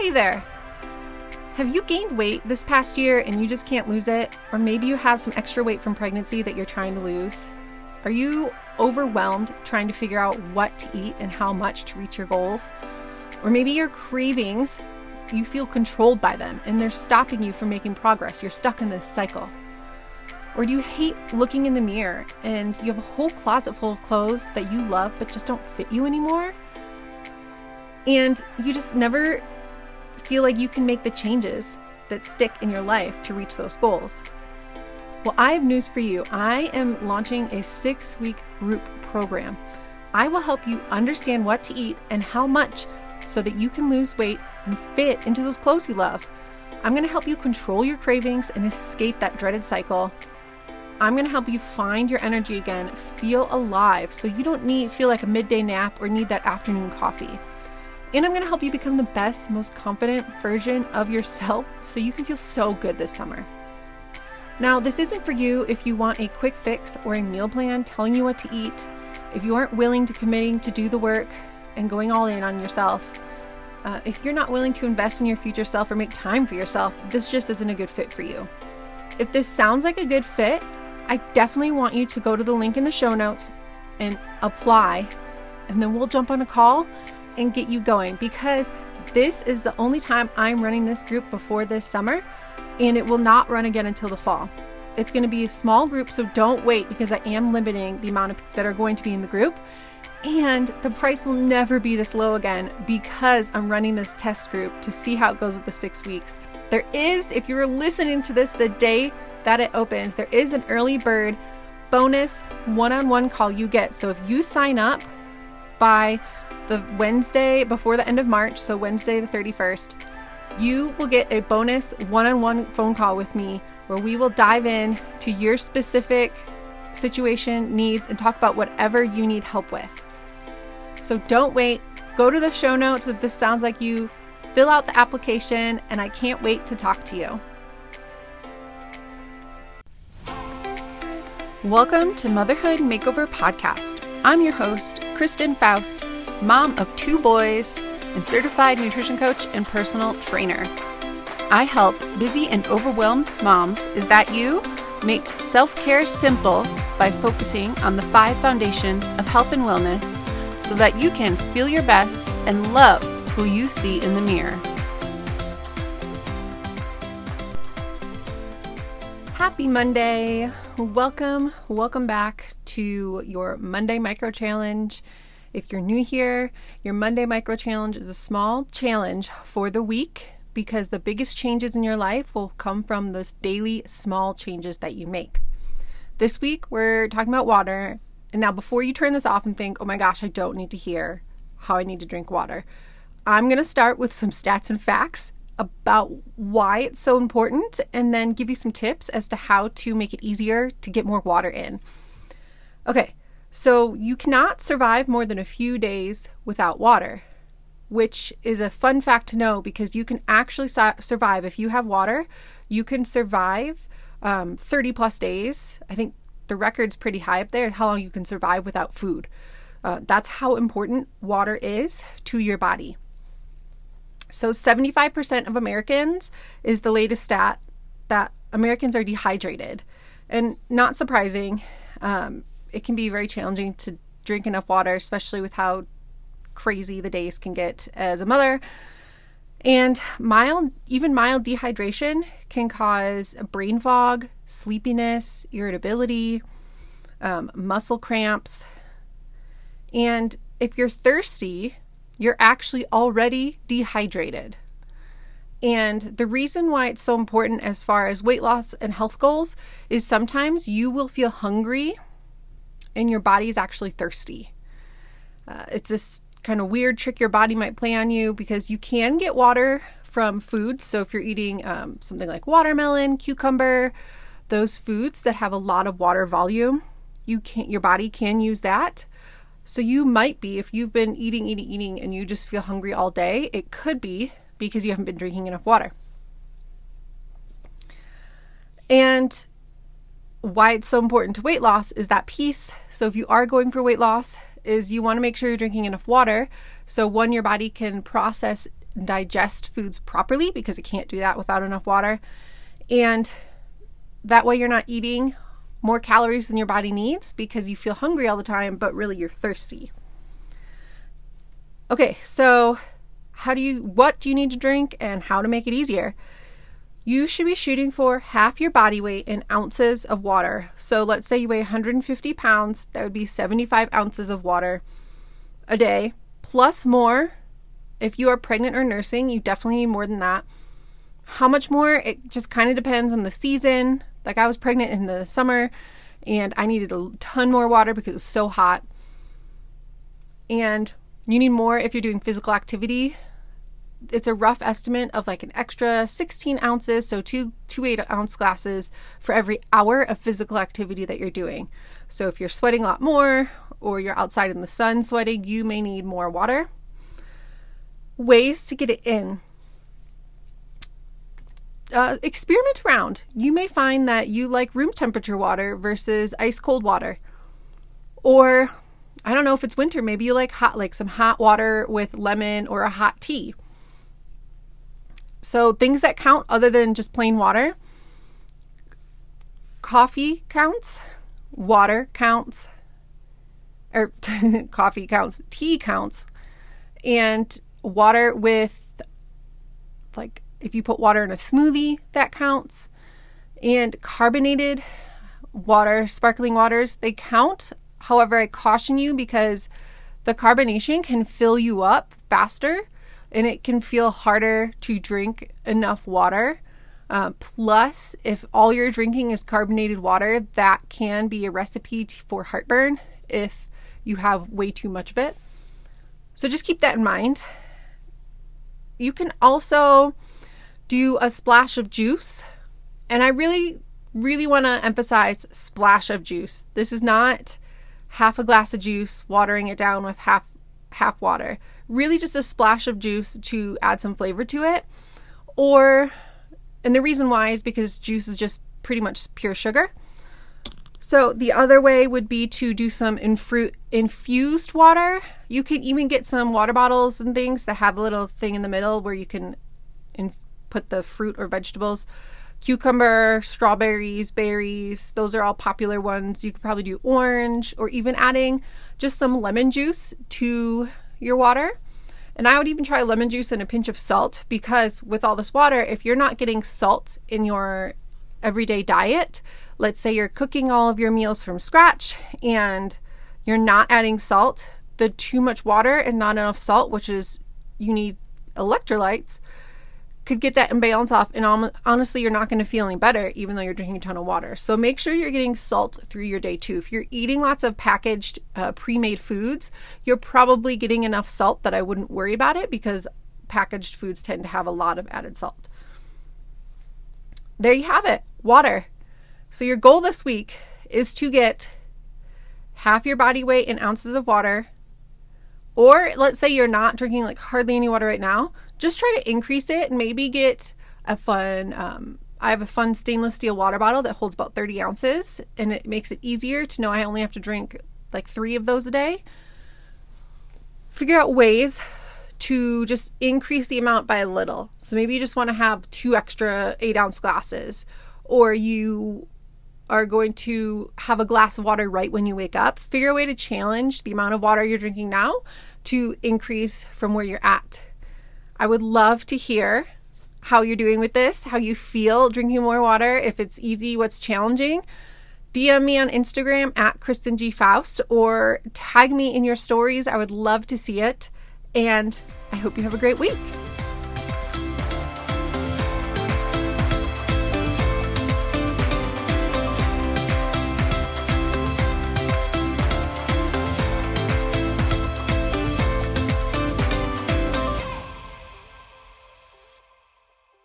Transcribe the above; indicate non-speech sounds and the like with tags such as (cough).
Hey there! Have you gained weight this past year and you just can't lose it? Or maybe you have some extra weight from pregnancy that you're trying to lose? Are you overwhelmed trying to figure out what to eat and how much to reach your goals? Or maybe your cravings, you feel controlled by them and they're stopping you from making progress. You're stuck in this cycle. Or do you hate looking in the mirror and you have a whole closet full of clothes that you love but just don't fit you anymore? And you just never feel like you can make the changes that stick in your life to reach those goals. Well, I have news for you. I am launching a six week group program. I will help you understand what to eat and how much so that you can lose weight and fit into those clothes you love. I'm going to help you control your cravings and escape that dreaded cycle. I'm going to help you find your energy again, feel alive so you don't need feel like a midday nap or need that afternoon coffee. And I'm going to help you become the best, most confident version of yourself so you can feel so good this summer. Now, this isn't for you if you want a quick fix or a meal plan telling you what to eat, if you aren't willing to committing to do the work and going all in on yourself. Uh, if you're not willing to invest in your future self or make time for yourself, this just isn't a good fit for you. If this sounds like a good fit, I definitely want you to go to the link in the show notes and apply, and then we'll jump on a call and get you going because this is the only time I'm running this group before this summer, and it will not run again until the fall. It's going to be a small group, so don't wait because I am limiting the amount of that are going to be in the group. And the price will never be this low again because I'm running this test group to see how it goes with the six weeks. There is, if you're listening to this the day that it opens, there is an early bird bonus one on one call you get. So if you sign up by the Wednesday before the end of March, so Wednesday the 31st, you will get a bonus one on one phone call with me where we will dive in to your specific situation, needs, and talk about whatever you need help with. So don't wait. Go to the show notes if this sounds like you, fill out the application, and I can't wait to talk to you. Welcome to Motherhood Makeover Podcast. I'm your host, Kristen Faust, mom of two boys, and certified nutrition coach and personal trainer. I help busy and overwhelmed moms, is that you? Make self care simple by focusing on the five foundations of health and wellness so that you can feel your best and love who you see in the mirror. Happy Monday! Welcome, welcome back to your Monday Micro Challenge. If you're new here, your Monday Micro Challenge is a small challenge for the week because the biggest changes in your life will come from those daily small changes that you make. This week, we're talking about water. And now, before you turn this off and think, oh my gosh, I don't need to hear how I need to drink water, I'm going to start with some stats and facts about why it's so important and then give you some tips as to how to make it easier to get more water in. Okay, so you cannot survive more than a few days without water, which is a fun fact to know because you can actually su- survive if you have water. You can survive um, 30 plus days. I think the record's pretty high up there how long you can survive without food. Uh, that's how important water is to your body. So 75% of Americans is the latest stat that Americans are dehydrated. And not surprising, um, it can be very challenging to drink enough water, especially with how crazy the days can get as a mother. And mild, even mild dehydration can cause brain fog, sleepiness, irritability, um, muscle cramps. And if you're thirsty, you're actually already dehydrated. And the reason why it's so important as far as weight loss and health goals is sometimes you will feel hungry and your body is actually thirsty. Uh, it's this kind of weird trick your body might play on you because you can get water from foods. So if you're eating um, something like watermelon, cucumber, those foods that have a lot of water volume, you can your body can use that. So you might be, if you've been eating, eating, eating, and you just feel hungry all day, it could be because you haven't been drinking enough water. And why it's so important to weight loss is that piece. So if you are going for weight loss, is you want to make sure you're drinking enough water. So one, your body can process digest foods properly because it can't do that without enough water. And that way you're not eating more calories than your body needs because you feel hungry all the time, but really you're thirsty. Okay, so how do you what do you need to drink and how to make it easier? You should be shooting for half your body weight in ounces of water. So let's say you weigh 150 pounds, that would be 75 ounces of water a day, plus more. If you are pregnant or nursing, you definitely need more than that. How much more? It just kind of depends on the season. Like I was pregnant in the summer and I needed a ton more water because it was so hot. And you need more if you're doing physical activity it's a rough estimate of like an extra 16 ounces, so two two eight ounce glasses for every hour of physical activity that you're doing. So if you're sweating a lot more or you're outside in the sun sweating, you may need more water. Ways to get it in. Uh, experiment around. You may find that you like room temperature water versus ice cold water. Or I don't know if it's winter, maybe you like hot, like some hot water with lemon or a hot tea. So things that count other than just plain water coffee counts, water counts, or (laughs) coffee counts, tea counts, and water with like if you put water in a smoothie, that counts. And carbonated water, sparkling waters, they count. However, I caution you because the carbonation can fill you up faster and it can feel harder to drink enough water. Uh, plus, if all you're drinking is carbonated water, that can be a recipe for heartburn if you have way too much of it. So just keep that in mind. You can also do a splash of juice. And I really, really want to emphasize splash of juice. This is not half a glass of juice, watering it down with half half water really just a splash of juice to add some flavor to it. Or, and the reason why is because juice is just pretty much pure sugar. So the other way would be to do some infru- infused water. You can even get some water bottles and things that have a little thing in the middle where you can in- put the fruit or vegetables. Cucumber, strawberries, berries, those are all popular ones. You could probably do orange or even adding just some lemon juice to your water. And I would even try lemon juice and a pinch of salt because with all this water, if you're not getting salt in your everyday diet, let's say you're cooking all of your meals from scratch and you're not adding salt, the too much water and not enough salt, which is you need electrolytes, could get that imbalance off. And honestly, you're not going to feel any better, even though you're drinking a ton of water. So make sure you're getting salt through your day too. If you're eating lots of packaged, uh, pre made foods, you're probably getting enough salt that I wouldn't worry about it because packaged foods tend to have a lot of added salt. There you have it water. So your goal this week is to get half your body weight in ounces of water. Or let's say you're not drinking like hardly any water right now, just try to increase it and maybe get a fun um, I have a fun stainless steel water bottle that holds about 30 ounces and it makes it easier to know I only have to drink like three of those a day. Figure out ways to just increase the amount by a little. So maybe you just want to have two extra eight ounce glasses, or you are going to have a glass of water right when you wake up. Figure a way to challenge the amount of water you're drinking now to increase from where you're at. I would love to hear how you're doing with this, how you feel drinking more water, if it's easy, what's challenging. DM me on Instagram at Kristen G. Faust or tag me in your stories. I would love to see it. And I hope you have a great week.